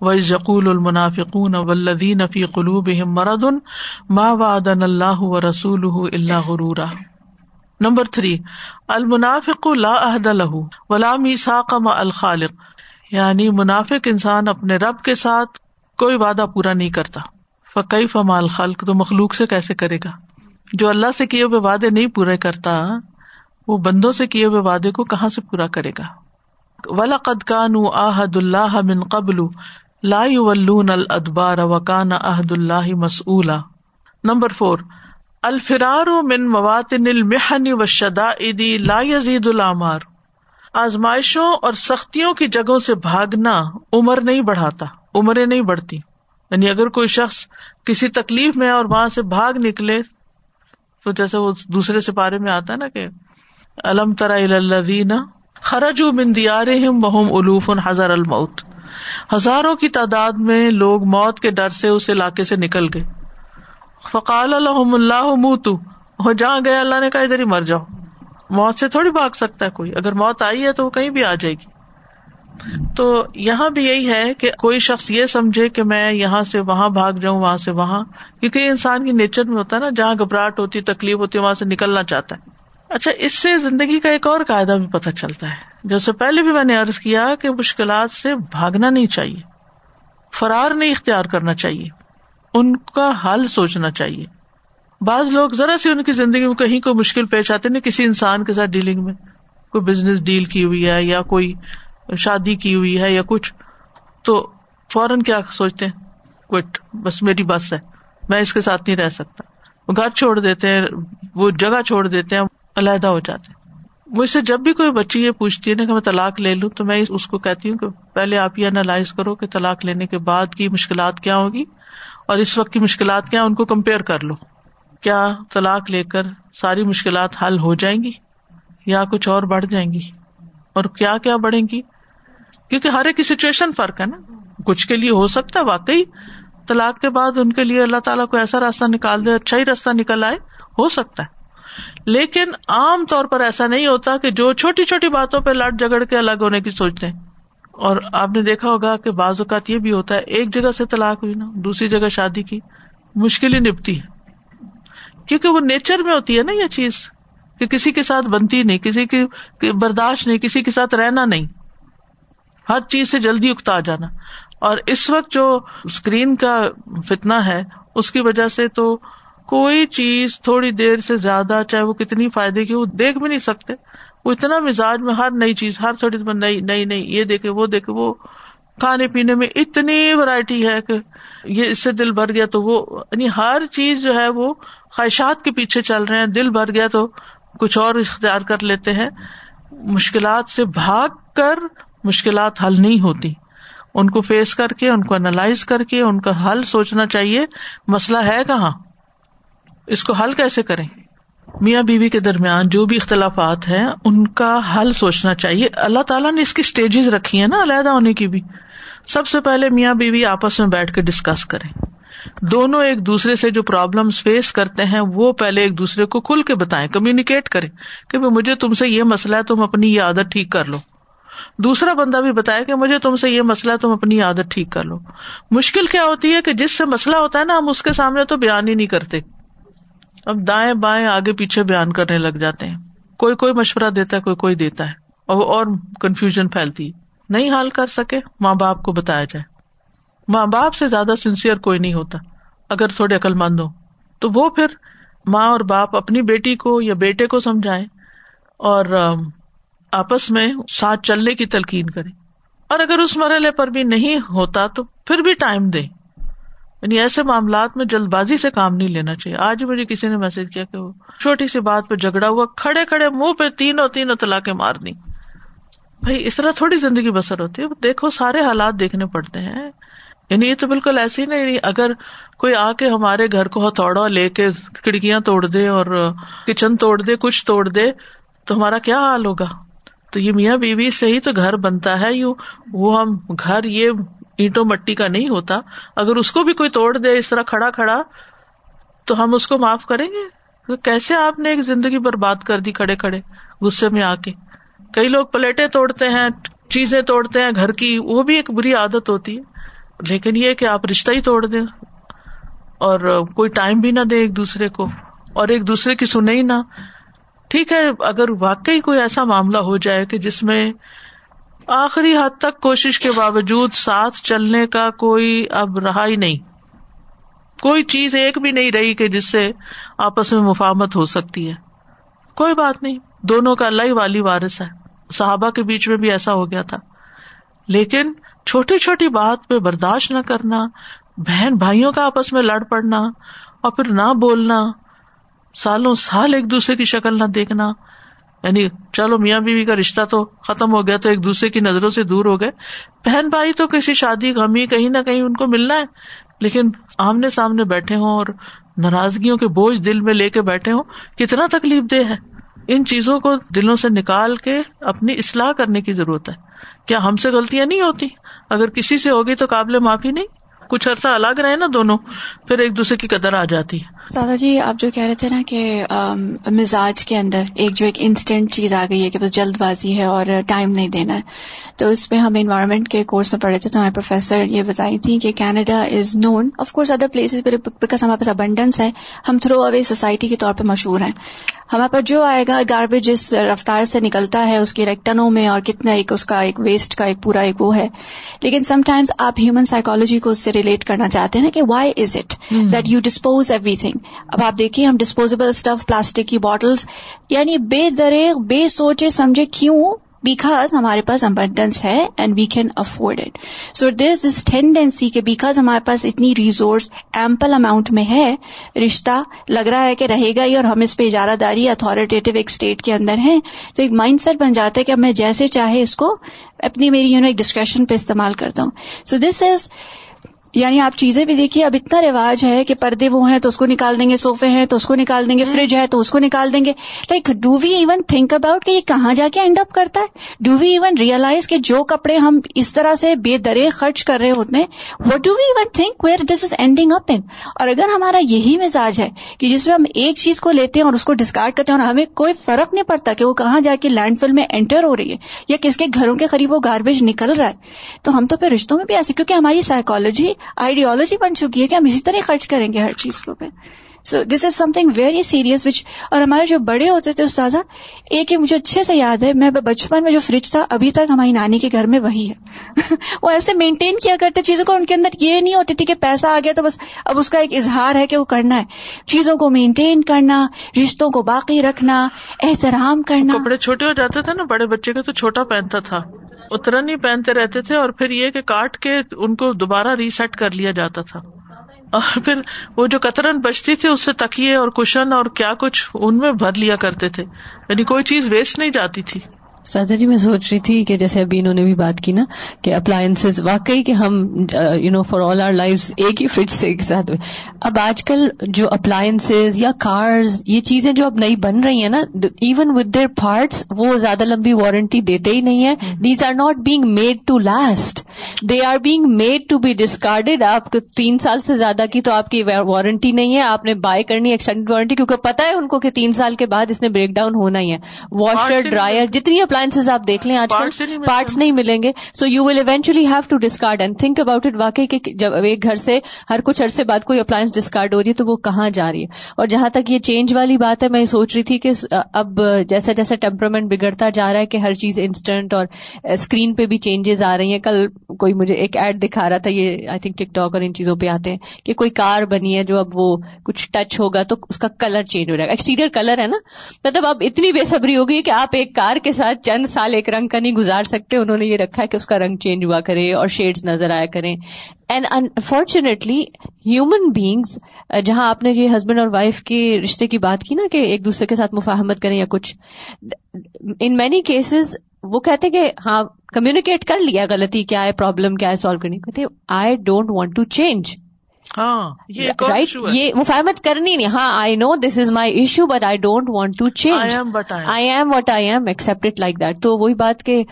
و یقول المنافقون ولدین فی قلوب مرد ما وعدن اللہ و رسول اللہ غرورا نمبر تھری المنافق لا عہد له ولا میساق مع الخالق. یعنی منافق انسان اپنے رب کے ساتھ کوئی وعدہ پورا نہیں کرتا. فقی فمال خلق تو مخلوق سے کیسے کرے گا؟ جو اللہ سے کیے ہوئے وعدے نہیں پورے کرتا وہ بندوں سے کیے ہوئے وعدے کو کہاں سے پورا کرے گا؟ ولا قد کان آحد اللہ من قبل لا ولون الدبار وکان عہد اللہ مسعلا نمبر فور الفرار من مواتن المحن و شدا لا یزید العمار آزمائشوں اور سختیوں کی جگہوں سے بھاگنا عمر نہیں بڑھاتا، عمریں نہیں بڑھتی۔ یعنی اگر کوئی شخص کسی تکلیف میں اور وہاں سے بھاگ نکلے، تو جیسے وہ دوسرے سپارے میں آتا ہے نا کہ الم ترا خرج مندیار بہم الوف ہزار المعت ہزاروں کی تعداد میں لوگ موت کے ڈر سے اس علاقے سے نکل گئے۔ فقال الحم اللہ منہ جہاں گئے اللہ نے کہا، ادھر ہی مر جاؤ۔ موت سے تھوڑی بھاگ سکتا ہے کوئی۔ اگر موت آئی ہے تو وہ کہیں بھی آ جائے گی۔ تو یہاں بھی یہی ہے کہ کوئی شخص یہ سمجھے کہ میں یہاں سے وہاں بھاگ جاؤں، وہاں سے وہاں۔ کیونکہ انسان کی نیچر میں ہوتا ہے نا، جہاں گھبراہٹ ہوتی تکلیف ہوتی ہے، وہاں سے نکلنا چاہتا ہے۔ اچھا اس سے زندگی کا ایک اور قاعدہ بھی پتہ چلتا ہے۔ جیسے پہلے بھی میں نے ارض کیا کہ مشکلات سے بھاگنا نہیں چاہیے۔ فرار نہیں اختیار کرنا چاہیے۔ ان کا حل سوچنا چاہیے۔ بعض لوگ ذرا سی ان کی زندگی میں کہیں کوئی مشکل پیش آتے نا کسی انسان کے ساتھ ڈیلنگ میں۔ کوئی بزنس ڈیل کی ہوئی ہے یا کوئی شادی کی ہوئی ہے یا کچھ۔ تو فوراً کیا سوچتے ہیں؟ بس میری بس ہے۔ میں اس کے ساتھ نہیں رہ سکتا۔ وہ گھر چھوڑ دیتے ہیں، وہ جگہ چھوڑ دیتے ہیں۔ علیحدہ ہو جاتے ہیں۔ مجھ سے جب بھی کوئی بچی یہ پوچھتی ہے نا کہ میں طلاق لے لوں، تو میں اس کو کہتی ہوں کہ پہلے آپ یہ انالائز کرو کہ طلاق لینے کے بعد کی مشکلات کیا ہوگی اور اس وقت کی مشکلات کیا ان کو کمپیئر کر لو۔ کیا طلاق لے کر ساری مشکلات حل ہو جائیں گی یا کچھ اور بڑھ جائیں گی؟ اور کیا کیا بڑھیں گی؟ کیونکہ ہر ایک کی سچویشن فرق ہے نا۔ کچھ کے لیے ہو سکتا ہے، واقعی طلاق کے بعد ان کے لیے اللہ تعالیٰ کو ایسا راستہ نکال دے اچھا ہی راستہ نکل آئے، ہو سکتا ہے۔ لیکن عام طور پر ایسا نہیں ہوتا کہ جو چھوٹی چھوٹی باتوں پہ لٹ جگڑ کے الگ ہونے کی سوچتے ہیں اور آپ نے دیکھا ہوگا کہ بعض اوقات یہ بھی ہوتا ہے، ایک جگہ سے طلاق ہوئی نا، دوسری جگہ شادی کی، مشکل ہی نپتی ہے۔ کیونکہ وہ نیچر میں ہوتی ہے نا یہ چیز، کہ کسی کے ساتھ بنتی نہیں، کسی کی برداشت نہیں، کسی کے ساتھ رہنا نہیں۔ ہر چیز سے جلدی اکتا جانا۔ اور اس وقت جو اسکرین کا فتنا ہے، اس کی وجہ سے تو کوئی چیز تھوڑی دیر سے زیادہ، چاہے وہ کتنی فائدے کی وہ دیکھ بھی نہیں سکتے۔ وہ اتنا مزاج میں ہر نئی چیز، ہر تھوڑی دیر نئی نئی نئی، یہ دیکھے، وہ دیکھے، وہ کھانے پینے میں اتنی ورائٹی ہے کہ یہ اس سے دل بھر گیا تو وہ یعنی ہر چیز جو ہے وہ خواہشات کے پیچھے چل رہے ہیں۔ دل بھر گیا تو کچھ اور اختیار کر لیتے ہیں۔ مشکلات سے بھاگ کر مشکلات حل نہیں ہوتی۔ ان کو فیس کر کے، ان کو انالائز کر کے، ان کا حل سوچنا چاہیے۔ مسئلہ ہے کہاں؟ اس کو حل کیسے کریں؟ میاں بیوی کے درمیان جو بھی اختلافات ہیں، ان کا حل سوچنا چاہیے۔ اللہ تعالیٰ نے اس کی اسٹیجز رکھی ہیں نا، علیحدہ ہونے کی بھی۔ سب سے پہلے میاں بیوی آپس میں بیٹھ کے ڈسکس کریں۔ دونوں ایک دوسرے سے جو پرابلم فیس کرتے ہیں، وہ پہلے ایک دوسرے کو کھل کے بتائیں کمیونیکیٹ کریں کہ مجھے تم سے یہ مسئلہ ہے، تم اپنی یہ عادت ٹھیک کر لو۔ دوسرا بندہ بھی بتایا کہ مجھے تم سے یہ مسئلہ تم اپنی عادت ٹھیک کر لو۔ مشکل کیا ہوتی ہے کہ جس سے مسئلہ ہوتا ہے نا، ہم اس کے سامنے تو بیان ہی نہیں کرتے۔ اب دائیں بائیں آگے پیچھے بیان کرنے لگ جاتے ہیں۔ کوئی کوئی مشورہ دیتا ہے، کوئی کوئی دیتا ہے۔ اور اور کنفیوژن پھیلتی نہیں حل کر سکے، ماں باپ کو بتایا جائے۔ ماں باپ سے زیادہ سنسیئر کوئی نہیں ہوتا۔ اگر تھوڑے عقل مند ہو، تو وہ پھر ماں اور باپ اپنی بیٹی کو یا بیٹے کو سمجھائے اور آپس میں ساتھ چلنے کی تلقین کرے اور اگر اس مرحلے پر بھی نہیں ہوتا تو پھر بھی ٹائم دے یعنی ایسے معاملات میں جلد بازی سے کام نہیں لینا چاہیے۔ آج مجھے کسی نے میسج کیا کہ وہ چھوٹی سی بات پہ جھگڑا ہوا، کھڑے کھڑے منہ پہ تینوں تینوں طلاقیں مارنی۔ بھائی، اس طرح تھوڑی زندگی بسر ہوتی ہے۔ دیکھو، سارے حالات دیکھنے پڑتے ہیں۔ یعنی یہ تو بالکل ایسی نہیں یعنی اگر کوئی آ کے ہمارے گھر کو ہتھوڑا لے کے کھڑکیاں توڑ دے اور کچن توڑ دے، کچھ توڑ دے، تو ہمارا کیا حال ہوگا؟ تو یہ میاں بیوی سے ہی تو گھر بنتا ہے، یوں وہ ہم گھر یہ اینٹوں مٹی کا نہیں ہوتا، اگر اس کو بھی کوئی توڑ دے، اس طرح کھڑا کھڑا، تو ہم اس کو معاف کریں گے؟ کیسے آپ نے ایک زندگی برباد کر دی کھڑے کھڑے، غصے میں آ کے؟ کئی لوگ پلیٹیں توڑتے ہیں، چیزیں توڑتے ہیں، گھر کی، وہ بھی ایک بری عادت ہوتی ہے۔ لیکن یہ کہ آپ رشتہ ہی توڑ دیں اور کوئی ٹائم بھی نہ دے ایک دوسرے کو، اور ایک دوسرے کی سنے ہی نہ۔ ٹھیک ہے، اگر واقعی کوئی ایسا معاملہ ہو جائے کہ جس میں آخری حد تک کوشش کے باوجود ساتھ چلنے کا کوئی اب رہا ہی نہیں۔ کوئی چیز ایک بھی نہیں رہی کہ جس سے آپس میں مفاہمت ہو سکتی ہے۔ کوئی بات نہیں، دونوں کا اللہ ہی والی وارث ہے۔ صحابہ کے بیچ میں بھی ایسا ہو گیا تھا۔ لیکن چھوٹی چھوٹی بات پہ برداشت نہ کرنا، بہن بھائیوں کا آپس میں لڑ پڑنا اور پھر نہ بولنا، سالوں سال ایک دوسرے کی شکل نہ دیکھنا یعنی چلو میاں بیوی کا رشتہ تو ختم ہو گیا تو ایک دوسرے کی نظروں سے دور ہو گئے۔ بہن بھائی تو کسی شادی غمی کہیں نہ کہیں ان کو ملنا ہے، لیکن آمنے سامنے بیٹھے ہوں اور ناراضگیوں کے بوجھ دل میں لے کے بیٹھے ہوں، کتنا تکلیف دہ ہے۔ ان چیزوں کو دلوں سے نکال کے اپنی اصلاح کرنے کی ضرورت ہے۔ کیا ہم سے غلطیاں نہیں ہوتی؟ اگر کسی سے ہوگی تو قابل معافی نہیں۔ کچھ عرصہ الگ رہے نا دونوں، پھر ایک دوسرے کی قدر آ جاتی ہے۔ سادہ جی آپ جو کہہ رہے تھے نا کہ مزاج کے اندر ایک جو ایک انسٹنٹ چیز آ گئی ہے کہ بس جلد بازی ہے اور ٹائم نہیں دینا ہے۔ تو اس پہ ہم انوائرمنٹ کے کورس میں پڑھے تھے تو ہمارے پروفیسر یہ بتائی تھی کہ Canada is known of course other places because ہمارے پاس ابنڈنس ہے۔ ہم تھرو اوے سوسائٹی کے طور پہ مشہور ہیں۔ ہمارے پاس جو آئے گا گاربیج جس رفتار سے نکلتا ہے اس کے ٹنوں میں اور کتنا ایک اس کا ایک ویسٹ کا ایک پورا ایک وہ ہے۔ لیکن سم ٹائمز آپ ہیومن سائیکولوجی کو اس سے ریلیٹ کرنا چاہتے ہیں نا کہ why is it that you dispose everything اب آپ دیکھیے ہم ڈسپوزیبل اسٹف پلاسٹک کی بوٹلس یعنی بے درے، بے سوچے، سمجھے کیوں؟ بیکاز ہمارے پاس ابنڈنس ہے and we can afford it so there this tendency کہ بیکاز ہمارے پاس اتنی ریزورس ایمپل اماؤنٹ میں ہے، رشتہ لگ رہا ہے کہ رہے گا ہی اور ہم اس پہ اجارہ داری اتارٹیو ایک اسٹیٹ کے اندر ہیں، تو ایک مائنڈ سیٹ بن جاتا ہے کہ اب میں جیسے چاہے اس کو اپنی میری یو نو ایک ڈسکریشن پہ استعمال کرتا ہوں. سو دس از یعنی آپ چیزیں بھی دیکھیے اب اتنا رواج ہے کہ پردے وہ ہیں تو اس کو نکال دیں گے سوفے ہیں تو اس کو نکال دیں گے فریج ہے تو اس کو نکال دیں گے۔ Like do we even think about کہ یہ کہاں جا کے اینڈ اپ کرتا ہے؟ ڈو وی ایون ریئلائز کہ جو کپڑے ہم اس طرح سے بے درے خرچ کر رہے ہوتے ہیں what do we even think where this is ending up in اور اگر ہمارا یہی مزاج ہے کہ جس میں ہم ایک چیز کو لیتے ہیں اور اس کو ڈسکارڈ کرتے ہیں اور ہمیں کوئی فرق نہیں پڑتا کہ وہ کہاں جا کے لینڈ فل میں انٹر ہو رہی ہے یا کس کے گھروں کے قریب وہ گاربیج نکل رہا ہے تو ہم تو پھر رشتوں میں بھی ایسے کیونکہ ہماری سائیکالوجی آئیڈیالوجی بن چکی ہے کہ ہم اسی طرح خرچ کریں گے ہر چیز کو so this is something very serious which اور ہمارے جو بڑے ہوتے تھے استاذہ، ایک مجھے اچھے سے یاد ہے، میں بچپن میں جو فریج تھا، ابھی تک ہماری نانی کے گھر میں وہی ہے۔ <laughs> وہ ایسے مینٹین کیا کرتے چیزوں کو، ان کے اندر یہ نہیں ہوتی تھی کہ پیسہ آ گیا تو بس اب اس کا ایک اظہار ہے کہ وہ کرنا ہے۔ چیزوں کو مینٹین کرنا، رشتوں کو باقی رکھنا، احترام کرنا۔ کپڑے چھوٹے ہو جاتے تھے نا، بڑے بچے کا تو چھوٹا پہنتا تھا۔ اترن ہی پہنتے رہتے تھے اور پھر یہ کہ کاٹ کے ان کو دوبارہ ریسیٹ کر لیا جاتا تھا۔ اور پھر وہ جو کترن بچتی تھی، اس سے تکیے اور کشن اور کیا کچھ ان میں بھر لیا کرتے تھے۔ یعنی کوئی چیز ویسٹ نہیں جاتی تھی۔ سازا جی میں سوچ رہی تھی کہ جیسے ابھی انہوں نے بھی بات کی نا کہ اپلائنس واقعی کہ ہم you know for all our life ایک ہی فریج سے ایک ساتھ اب آج کل جو اپلائنس یا کارز یہ چیزیں جو اب نئی بن رہی ہیں نا ایون ود دیئر پارٹس وہ زیادہ لمبی وارنٹی دیتے ہی نہیں ہے these are not being made to last they are being made to be discarded آپ تین سال سے زیادہ کی تو آپ کی وارنٹی نہیں ہے۔ آپ نے بائی کرنی ایکسٹینڈ وارنٹی کیونکہ پتا ہے ان کو کہ تین سال کے بعد اس نے بریک ڈاؤن ہونا ہی ہے۔ واشر ڈرائر جتنی اپلائنس آپ دیکھ لیں آج کل پارٹس نہیں ملیں گے۔ So you will eventually have to discard and think about it واقعی کہ جب ایک گھر سے ہر کچھ عرصے بعد کوئی اپلائنس ڈسکارڈ ہو رہی ہے تو وہ کہاں جا رہی ہے؟ اور جہاں تک یہ چینج والی بات ہے میں سوچ رہی تھی کہ اب جیسا جیسا ٹیمپرمنٹ بگڑتا جا رہا ہے کہ ہر چیز انسٹنٹ اور اسکرین پہ بھی چینجز آ رہی ہیں۔ کل کوئی مجھے ایک ایڈ دکھا رہا تھا یہ آئی تھنک ٹک ٹاک اور ان چیزوں پہ آتے ہیں کہ کوئی کار بنی ہے جو اب وہ کچھ ٹچ ہوگا تو اس کا کلر چینج ہو جائے گا۔ ایکسٹیریئر کلر ہے نا؟ مطلب اب اتنی بے صبری ہوگی کہ آپ ایک کار کے ساتھ چند سال ایک رنگ کا نہیں گزار سکتے، انہوں نے یہ رکھا ہے کہ اس کا رنگ چینج ہوا کرے اور شیڈز نظر آیا کریں۔ اینڈ انفارچونیٹلی ہیومن بیگس جہاں آپ نے یہ ہسبینڈ اور وائف کے رشتے کی بات کی نا کہ ایک دوسرے کے ساتھ مفاہمت کریں یا کچھ ان مینی کیسز وہ کہتے کہ ہاں کمیونیکیٹ کر لیا غلطی، کیا ہے پرابلم کیا ہے سالو کرنی کہتے I don't want to change ہاں رائٹ. یہ مفاہمت کرنی نہیں۔ ہاں I know this is my issue but I don't want to change. I am what I am accept like that تو وہی بات کہ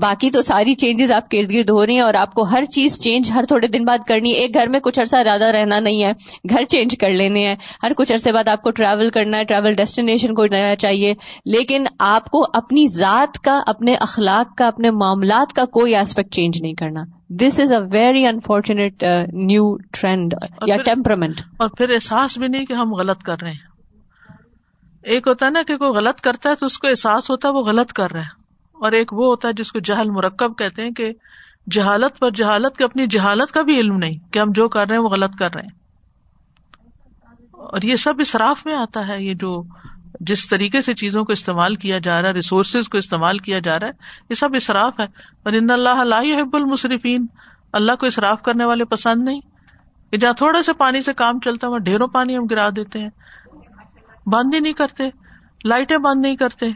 باقی تو ساری چینجز آپ کے ارد گرد ہو رہی ہیں اور آپ کو ہر چیز چینج ہر تھوڑے دن بعد کرنی ہے۔ ایک گھر میں کچھ عرصہ زیادہ رہنا نہیں ہے۔ گھر چینج کر لینے ہیں۔ ہر کچھ عرصے بعد آپ کو ٹریول کرنا ہے۔ ٹریول ڈیسٹینیشن کو نیا چاہیے۔ لیکن آپ کو اپنی ذات کا اپنے اخلاق کا اپنے معاملات کا کوئی ایسپیکٹ چینج نہیں کرنا۔ This is a very unfortunate new trend یا ٹیمپرمنٹ اور پھر احساس بھی نہیں کہ ہم غلط کر رہے ہیں۔ ایک ہوتا ہے نا کہ کوئی غلط کرتا ہے تو اس کو احساس ہوتا ہے وہ غلط کر رہا ہے۔ اور ایک وہ ہوتا ہے جس کو جہل مرکب کہتے ہیں کہ جہالت پر جہالت کے اپنی جہالت کا بھی علم نہیں کہ ہم جو کر رہے ہیں وہ غلط کر رہے ہیں۔ اور یہ سب اسراف میں آتا ہے یہ جو جس طریقے سے چیزوں کو استعمال کیا جا رہا ہے ریسورسز کو استعمال کیا جا رہا ہے، یہ سب اسراف ہے۔ اور ان اللہ لا يحب المصرفین اللہ کو اسراف کرنے والے پسند نہیں۔ کہ جہاں تھوڑا سا پانی سے کام چلتا ہے، وہاں ڈھیروں پانی ہم گرا دیتے ہیں۔ بند ہی نہیں کرتے، لائٹیں بند نہیں کرتے۔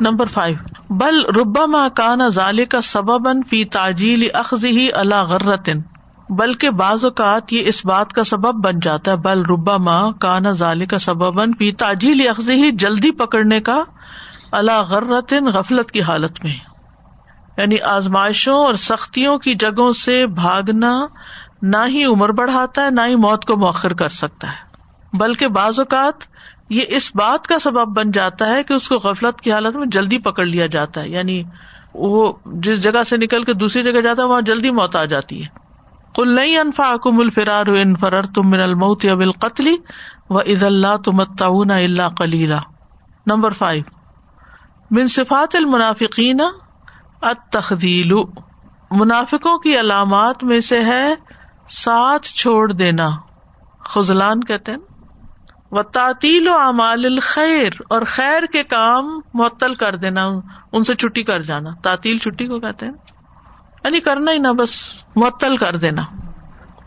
نمبر فائیو بل ربا ماں کانا ظال کا سبب فی تاجیل اخذی اللہ غرتن۔ بلکہ بعض اوقات یہ اس بات کا سبب بن جاتا ہے، بل ربا ماں کانا ظال کا سبب فی تاجیل اخذی جلدی پکڑنے کا اللہ غرتن غفلت کی حالت میں۔ یعنی آزمائشوں اور سختیوں کی جگہوں سے بھاگنا نہ ہی عمر بڑھاتا ہے، نہ ہی موت کو مؤخر کر سکتا ہے۔ بلکہ بعض اوقات یہ اس بات کا سبب بن جاتا ہے کہ اس کو غفلت کی حالت میں جلدی پکڑ لیا جاتا ہے۔ یعنی وہ جس جگہ سے نکل کے دوسری جگہ جاتا ہے، وہاں جلدی موت آ جاتی ہے۔ کل نہیں انفا کم الفرار ان فرر تم من الموت یا بالقتل و عز اللہ تم تعاون اللہ کلیلہ نمبر فائیو من صفات المنافقین التخدیل منافقوں کی علامات میں سے ہے ساتھ چھوڑ دینا. خزلان کہتے ہیں. و تعطیل و اعمال الخیر اور خیر کے کام معطل کر دینا، ان سے چھٹی کر جانا. تعطیل چھٹی کو کہتے ہیں. یعنی کرنا ہی نہ، بس معطل کر دینا۔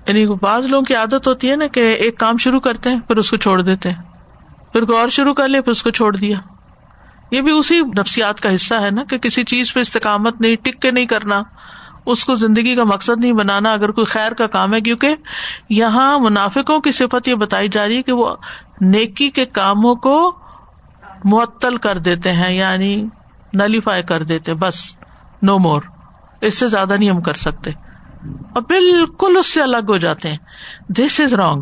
یعنی بعض لوگوں کی عادت ہوتی ہے نا کہ ایک کام شروع کرتے ہیں، پھر اس کو چھوڑ دیتے ہیں۔ پھر کوئی اور شروع کر لے، پھر اس کو چھوڑ دیا۔ یہ بھی اسی نفسیات کا حصہ ہے نا کہ کسی چیز پہ استقامت نہیں، ٹک کے نہیں کرنا۔ اس کو زندگی کا مقصد نہیں بنانا، اگر کوئی خیر کا کام ہے۔ کیونکہ یہاں منافقوں کی صفت یہ بتائی جا رہی ہے کہ وہ نیکی کے کاموں کو معطل کر دیتے ہیں یعنی نلیفائی کر دیتے بس نو مور اس سے زیادہ نہیں ہم کر سکتے۔ اور بالکل اس سے الگ ہو جاتے ہیں۔ دس از رانگ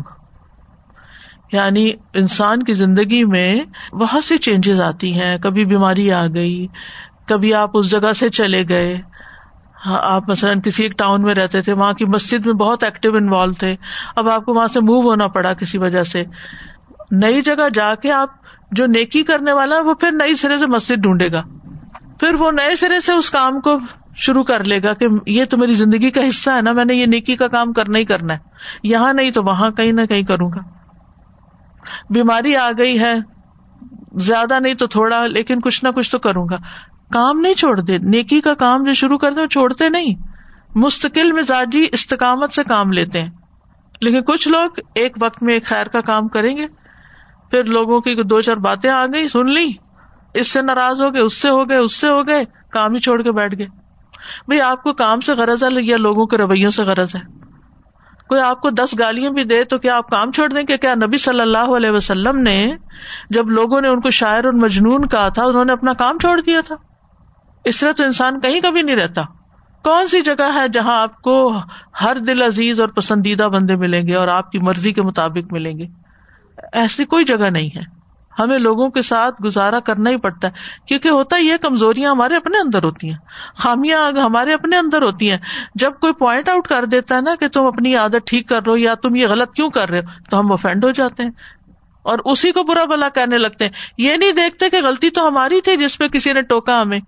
یعنی انسان کی زندگی میں بہت سی چینجز آتی ہیں۔ کبھی بیماری آ گئی، کبھی آپ اس جگہ سے چلے گئے۔ ہاں، آپ مثلاً کسی ایک ٹاؤن میں رہتے تھے، وہاں کی مسجد میں بہت ایکٹیو انوالو تھے۔ اب آپ کو وہاں سے موو ہونا پڑا کسی وجہ سے۔ نئی جگہ جا کے آپ جو نیکی کرنے والا ہے، وہ پھر نئی سرے سے مسجد ڈھونڈے گا۔ پھر وہ نئے سرے سے اس کام کو شروع کر لے گا کہ یہ تو میری زندگی کا حصہ ہے نا، میں نے یہ نیکی کا کام کرنا ہی کرنا ہے۔ یہاں نہیں تو وہاں کہیں نہ کہیں کروں گا۔ بیماری آ گئی ہے، زیادہ نہیں تو تھوڑا، لیکن کچھ نہ کچھ تو کروں گا۔ کام نہیں چھوڑ دے نیکی کا کام جو شروع کرتے چھوڑتے نہیں۔ مستقل مزاجی استقامت سے کام لیتے ہیں۔ لیکن کچھ لوگ ایک وقت میں ایک خیر کا کام کریں گے، پھر لوگوں کی دو چار باتیں آ گئی سن لی اس سے ناراض ہو گئے، اس سے ہو گئے، اس سے ہو گئے، کام ہی چھوڑ کے بیٹھ گئے۔ بھائی، آپ کو کام سے غرض ہے یا لوگوں کے رویوں سے غرض ہے؟ کوئی آپ کو دس گالیاں بھی دے تو کیا آپ کام چھوڑ دیں کہ کیا نبی صلی اللہ علیہ وسلم نے جب لوگوں نے ان کو شاعر اور مجنون کہا تھا، انہوں نے اپنا کام چھوڑ دیا تھا؟ اس طرح تو انسان کہیں کبھی نہیں رہتا۔ کون سی جگہ ہے جہاں آپ کو ہر دل عزیز اور پسندیدہ بندے ملیں گے اور آپ کی مرضی کے مطابق ملیں گے؟ ایسی کوئی جگہ نہیں ہے۔ ہمیں لوگوں کے ساتھ گزارا کرنا ہی پڑتا ہے۔ کیونکہ ہوتا یہ کمزوریاں ہمارے اپنے اندر ہوتی ہیں۔ خامیاں ہمارے اپنے اندر ہوتی ہیں۔ جب کوئی پوائنٹ آؤٹ کر دیتا ہے نا کہ تم اپنی عادت ٹھیک کر رہے ہو یا تم یہ غلط کیوں کر رہے ہو، تو ہم افینڈ ہو جاتے ہیں۔ اور اسی کو برا بلا کہنے لگتے ہیں۔ یہ نہیں دیکھتے کہ غلطی تو ہماری تھی جس پہ کسی نے ٹوکا ہمیں،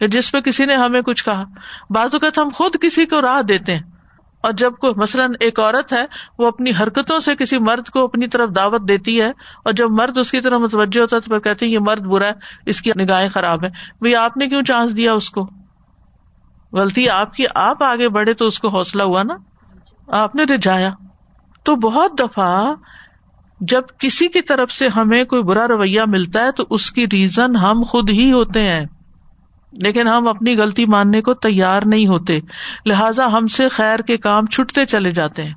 یا جس پہ کسی نے ہمیں کچھ کہا۔ بعض اوقات ہم خود کسی کو راہ دیتے ہیں۔ اور جب کوئی مثلاً ایک عورت ہے، وہ اپنی حرکتوں سے کسی مرد کو اپنی طرف دعوت دیتی ہے، اور جب مرد اس کی طرف متوجہ ہوتا ہے تو پھر کہتے ہیں، یہ مرد برا ہے، اس کی نگاہیں خراب ہے بھائی آپ نے کیوں چانس دیا اس کو؟ غلطی آپ کی، آپ آگے بڑھے تو اس کو حوصلہ ہوا نا؟ آپ نے رجایا تو بہت دفعہ جب کسی کی طرف سے ہمیں کوئی برا رویہ ملتا ہے تو اس کی ریزن ہم خود ہی ہوتے ہیں۔ لیکن ہم اپنی غلطی ماننے کو تیار نہیں ہوتے۔ لہذا ہم سے خیر کے کام چھٹتے چلے جاتے ہیں۔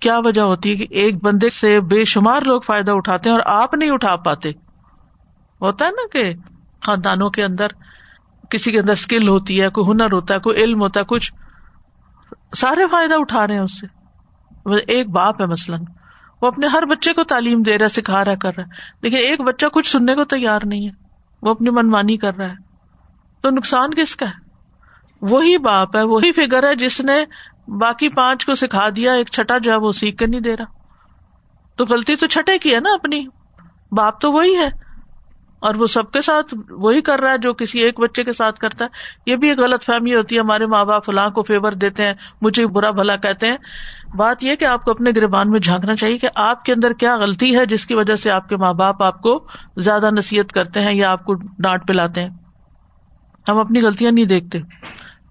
کیا وجہ ہوتی ہے کہ ایک بندے سے بے شمار لوگ فائدہ اٹھاتے ہیں اور آپ نہیں اٹھا پاتے؟ ہوتا ہے نا کہ خاندانوں کے اندر کسی کے اندر اسکل ہوتی ہے، کوئی ہنر ہوتا ہے، کوئی علم ہوتا ہے، کچھ سارے فائدہ اٹھا رہے ہیں اس سے۔ ایک باپ ہے مثلاً، وہ اپنے ہر بچے کو تعلیم دے رہا ہے، سکھا رہا کر رہا ہے، لیکن ایک بچہ کچھ سننے کو تیار نہیں ہے۔ وہ اپنی منمانی کر رہا ہے۔ تو نقصان کس کا ہے؟ وہی باپ ہے، وہی فگر ہے جس نے باقی پانچ کو سکھا دیا، ایک چھٹا جو ہے وہ سیکھ کر نہیں دے رہا۔ تو غلطی تو چھٹے کی ہے نا اپنی۔ باپ تو وہی ہے۔ اور وہ سب کے ساتھ وہی کر رہا ہے جو کسی ایک بچے کے ساتھ کرتا ہے۔ یہ بھی ایک غلط فہمی ہوتی ہے، ہمارے ماں باپ فلاں کو فیور دیتے ہیں، مجھے برا بھلا کہتے ہیں۔ بات یہ کہ آپ کو اپنے گربان میں جھانکنا چاہیے کہ آپ کے اندر کیا غلطی ہے جس کی وجہ سے آپ کے ماں باپ آپ کو زیادہ نصیحت کرتے ہیں یا آپ کو ڈانٹ پلاتے ہیں۔ ہم اپنی غلطیاں نہیں دیکھتے۔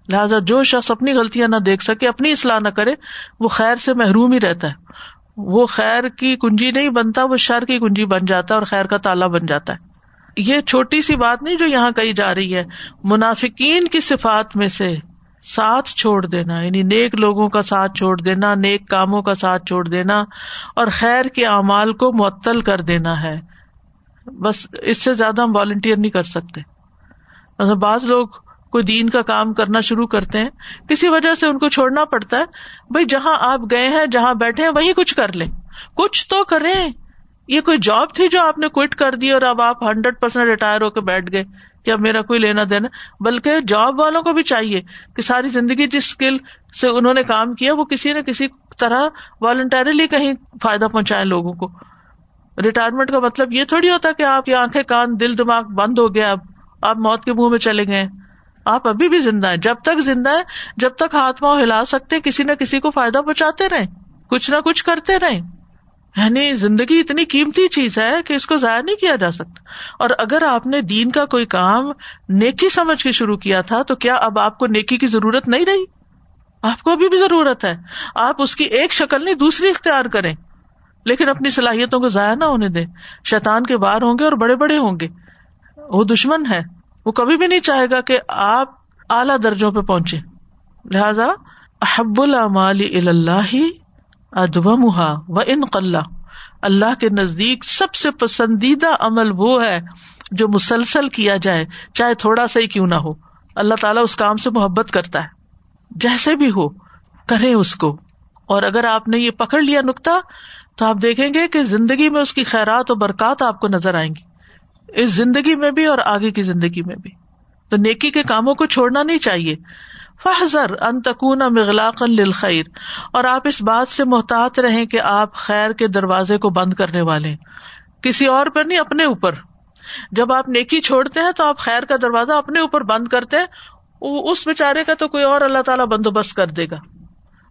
لہٰذا جو شخص اپنی غلطیاں نہ دیکھ سکے، اپنی اصلاح نہ کرے، وہ خیر سے محروم ہی رہتا ہے۔ وہ خیر کی کنجی نہیں بنتا، وہ شر کی کنجی بن جاتا ہے اور خیر کا تالا بن جاتا ہے۔ یہ چھوٹی سی بات نہیں جو یہاں کہی جا رہی ہے۔ منافقین کی صفات میں سے ساتھ چھوڑ دینا یعنی نیک لوگوں کا ساتھ چھوڑ دینا، نیک کاموں کا ساتھ چھوڑ دینا اور خیر کے اعمال کو معطل کر دینا ہے۔ بس اس سے زیادہ ہم والنٹیئر نہیں کر سکتے۔ بعض لوگ کوئی دین کا کام کرنا شروع کرتے ہیں، کسی وجہ سے ان کو چھوڑنا پڑتا ہے، بھائی جہاں آپ گئے ہیں، جہاں بیٹھے ہیں، وہیں کچھ کر لیں۔ کچھ تو کریں یہ کوئی جاب تھی جو آپ نے کوئٹ کر دی اور اب آپ ہنڈریڈ پرسینٹ ریٹائر ہو کے بیٹھ گئے کہ اب میرا کوئی لینا دینا۔ بلکہ جاب والوں کو بھی چاہیے کہ ساری زندگی جس اسکل سے انہوں نے کام کیا، وہ کسی نہ کسی طرح والنٹریلی کہیں فائدہ پہنچائے لوگوں کو۔ ریٹائرمنٹ کا مطلب یہ تھوڑی ہوتا کہ آپ کی آنکھیں، کان، دل، دماغ بند ہو گیا اب۔ آپ موت کے منہ میں چلے گئے۔ آپ ابھی بھی زندہ ہیں۔ جب تک زندہ ہے جب تک ہاتھ پاؤں ہلا سکتے، کسی نہ کسی کو فائدہ پہنچاتے رہے کچھ نہ کچھ کرتے رہے یعنی زندگی اتنی قیمتی چیز ہے کہ اس کو ضائع نہیں کیا جا سکتا۔ اور اگر آپ نے دین کا کوئی کام نیکی سمجھ کے شروع کیا تھا، تو کیا اب آپ کو نیکی کی ضرورت نہیں رہی؟ آپ کو ابھی بھی ضرورت ہے۔ آپ اس کی ایک شکل نہیں، دوسری اختیار کریں۔ لیکن اپنی صلاحیتوں کو ضائع نہ ہونے دیں۔ شیطان کے بار ہوں گے اور بڑے بڑے ہوں گے۔ وہ دشمن ہے۔ وہ کبھی بھی نہیں چاہے گا کہ آپ اعلی درجوں پہ پہنچے لہذا احب اللہ ادب محا و ان اللہ کے نزدیک سب سے پسندیدہ عمل وہ ہے جو مسلسل کیا جائے، چاہے تھوڑا سا ہی کیوں نہ ہو۔ اللہ تعالیٰ اس کام سے محبت کرتا ہے۔ جیسے بھی ہو کرے اس کو۔ اور اگر آپ نے یہ پکڑ لیا نکتا تو آپ دیکھیں گے کہ زندگی میں اس کی خیرات اور برکات آپ کو نظر آئیں گی۔ اس زندگی میں بھی اور آگے کی زندگی میں بھی۔ تو نیکی کے کاموں کو چھوڑنا نہیں چاہیے۔ فحضر انتقون مغلاق للخیر۔ اور آپ اس بات سے محتاط رہیں کہ آپ خیر کے دروازے کو بند کرنے والے کسی اور پر نہیں، اپنے اوپر۔ جب آپ نیکی چھوڑتے ہیں تو آپ خیر کا دروازہ اپنے اوپر بند کرتے ہیں۔ اس بےچارے کا تو کوئی اور اللہ تعالیٰ بندوبست کر دے گا۔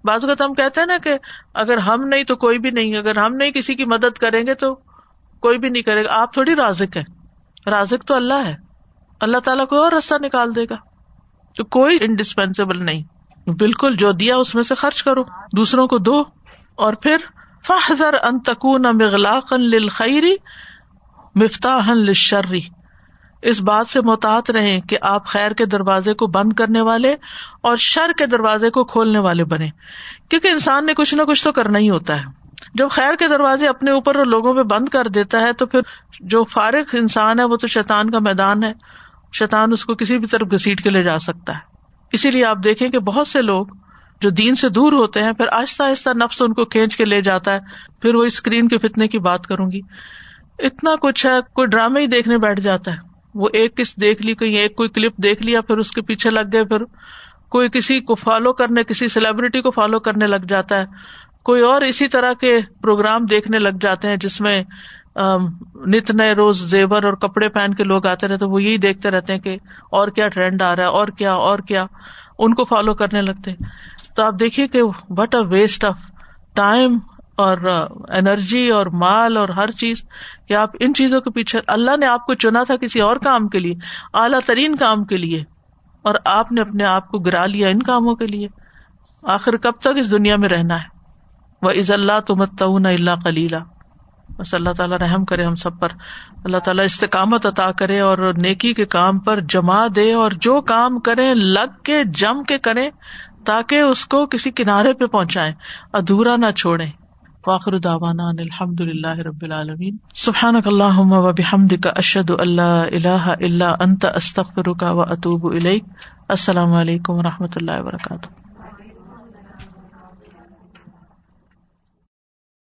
بعض اوقات ہم کہتے ہیں نا کہ اگر ہم نہیں تو کوئی بھی نہیں، اگر ہم نہیں کسی کی مدد کریں گے تو کوئی بھی نہیں کرے گا۔ آپ تھوڑی رازک ہے رازق تو اللہ ہے۔ اللہ تعالیٰ کو اور رستہ نکال دے گا۔ تو کوئی انڈسپینسیبل نہیں۔ بالکل جو دیا اس میں سے خرچ کرو۔ دوسروں کو دو۔ اور پھر فہذر ان تکون مغلاق للخیری مفتاح للشری اس بات سے محتاط رہے کہ آپ خیر کے دروازے کو بند کرنے والے اور شر کے دروازے کو کھولنے والے بنے کیونکہ انسان نے کچھ نہ کچھ تو کرنا ہی ہوتا ہے۔ جب خیر کے دروازے اپنے اوپر اور لوگوں پہ بند کر دیتا ہے، تو پھر جو فارغ انسان ہے، وہ تو شیطان کا میدان ہے۔ شیطان اس کو کسی بھی طرف گسیٹ کے لے جا سکتا ہے۔ اسی لیے آپ دیکھیں کہ بہت سے لوگ جو دین سے دور ہوتے ہیں، پھر آہستہ آہستہ نفس ان کو کھینچ کے لے جاتا ہے۔ پھر وہ اسکرین کے فتنے کی بات کروں گی۔ اتنا کچھ ہے، کوئی ڈرامے ہی دیکھنے بیٹھ جاتا ہے۔ وہ ایک کس دیکھ لی کہیں، ایک کوئی کلپ دیکھ لیا، پھر اس کے پیچھے لگ گئے، پھر کوئی کسی کو فالو کرنے، کسی سیلیبریٹی کو فالو کرنے لگ جاتا ہے۔ کوئی اور اسی طرح کے پروگرام دیکھنے لگ جاتے ہیں جس میں نت نئے روز زیور اور کپڑے پہن کے لوگ آتے رہتے وہ یہی دیکھتے رہتے ہیں کہ اور کیا ٹرینڈ آ رہا ہے، اور کیا اور کیا، ان کو فالو کرنے لگتے تو آپ دیکھیے کہ what a waste of time اور انرجی اور مال اور ہر چیز کہ آپ ان چیزوں کے پیچھے، اللہ نے آپ کو چنا تھا کسی اور کام کے لیے، اعلیٰ ترین کام کے لیے، اور آپ نے اپنے آپ کو گرا لیا ان کاموں کے لیے۔ آخر کب تک اس دنیا میں رہنا ہے؟ وہ عز اللہ تمت اللہ کلیلہ بس اللہ تعالیٰ رحم کرے ہم سب پر۔ اللہ تعالیٰ استقامت عطا کرے اور نیکی کے کام پر جما دے اور جو کام کرے لگ کے، جم کے کرے تاکہ اس کو کسی کنارے پہ پہنچائے ادھورا نہ چھوڑے واخر داوانا الحمد اللہ رب العالمین۔ سبحان اللہ و بحمد کا اشد اللہ اللہ اللہ انت استخر کا و اطوب السلام علیکم و رحمۃ اللہ وبرکاتہ۔